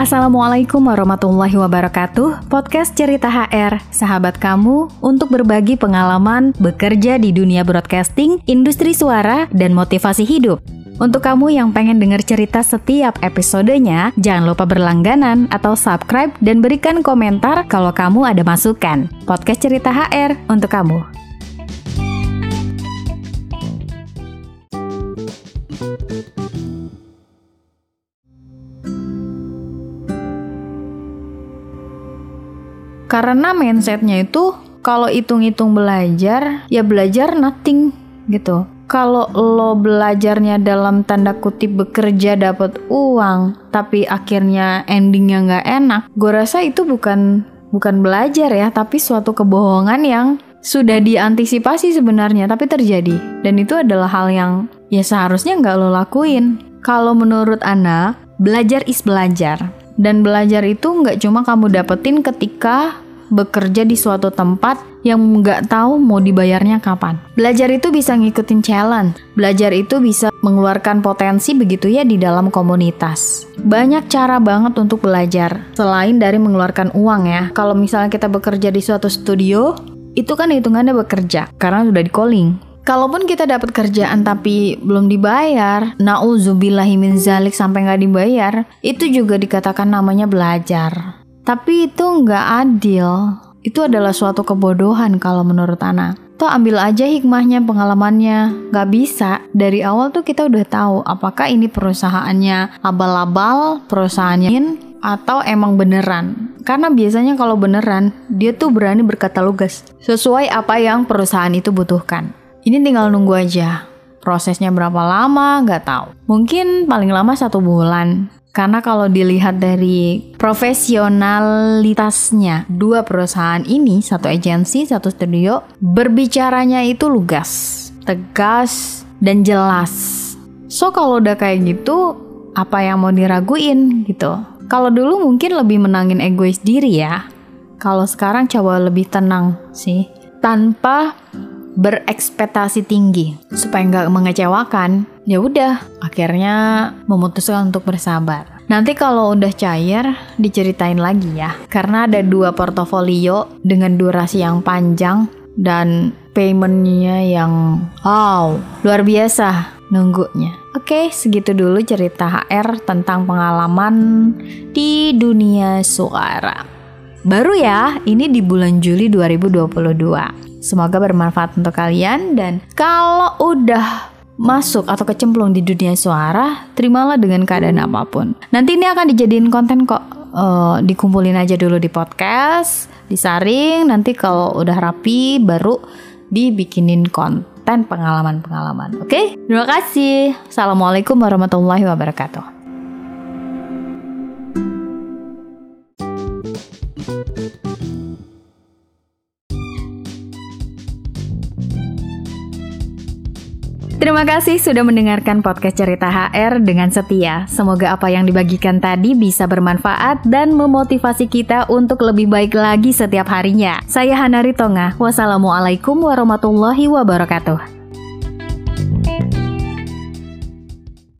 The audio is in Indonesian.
Assalamualaikum warahmatullahi wabarakatuh. Podcast Cerita HR, sahabat kamu untuk berbagi pengalaman bekerja di dunia broadcasting, industri suara, dan motivasi hidup. Untuk kamu yang pengen dengar cerita setiap episodenya, jangan lupa berlangganan atau subscribe dan berikan komentar kalau kamu ada masukan. Podcast Cerita HR untuk kamu. Karena mindsetnya itu kalau hitung-hitung belajar, ya belajar nothing gitu. Kalau lo belajarnya dalam tanda kutip bekerja dapat uang, tapi akhirnya endingnya nggak enak, gue rasa itu bukan bukan belajar ya, tapi suatu kebohongan yang sudah diantisipasi sebenarnya, tapi terjadi. Dan itu adalah hal yang ya seharusnya nggak lo lakuin. Kalau menurut Ana, belajar is belajar. Dan belajar itu nggak cuma kamu dapetin ketika bekerja di suatu tempat yang nggak tahu mau dibayarnya kapan. Belajar itu bisa ngikutin challenge. Belajar itu bisa mengeluarkan potensi begitu ya di dalam komunitas. Banyak cara banget untuk belajar selain dari mengeluarkan uang ya. Kalau misalnya kita bekerja di suatu studio, itu kan hitungannya bekerja karena sudah di calling. Kalaupun kita dapat kerjaan tapi belum dibayar, nauzubillahimin zalik sampai nggak dibayar, itu juga dikatakan namanya belajar. Tapi itu nggak adil. Itu adalah suatu kebodohan kalau menurut Ana. Tuh ambil aja hikmahnya, pengalamannya. Nggak bisa. Dari awal tuh kita udah tahu apakah ini perusahaannya abal-abal, perusahaannya atau emang beneran. Karena biasanya kalau beneran, dia tuh berani berkata lugas. Sesuai apa yang perusahaan itu butuhkan. Ini tinggal nunggu aja. Prosesnya berapa lama, nggak tahu. Mungkin paling lama satu bulan. Karena kalau dilihat dari profesionalitasnya dua perusahaan ini, satu agensi, satu studio, berbicaranya itu lugas, tegas, dan jelas. So kalau udah kayak gitu, apa yang mau diraguin gitu? Kalau dulu mungkin lebih menangin egois diri ya. Kalau sekarang coba lebih tenang sih. Tanpa berekspektasi tinggi supaya nggak mengecewakan ya udah akhirnya memutuskan untuk bersabar nanti kalau udah cair diceritain lagi ya karena ada dua portofolio dengan durasi yang panjang dan paymentnya yang wow luar biasa nunggunya Oke, segitu dulu cerita HR tentang pengalaman di dunia suara. Baru ya, ini di bulan Juli 2022. Semoga bermanfaat untuk kalian dan kalau udah masuk atau kecemplung di dunia suara, terimalah dengan keadaan apa pun. Nanti ini akan dijadiin konten kok. Uh, dikumpulin aja dulu di podcast, disaring, nanti kalau udah rapi baru dibikinin konten pengalaman-pengalaman. Oke? Okay? Terima kasih. Assalamualaikum warahmatullahi wabarakatuh. Terima kasih sudah mendengarkan podcast Cerita HR dengan setia. Semoga apa yang dibagikan tadi bisa bermanfaat dan memotivasi kita untuk lebih baik lagi setiap harinya. Saya Hanari Tonga. Wassalamualaikum warahmatullahi wabarakatuh.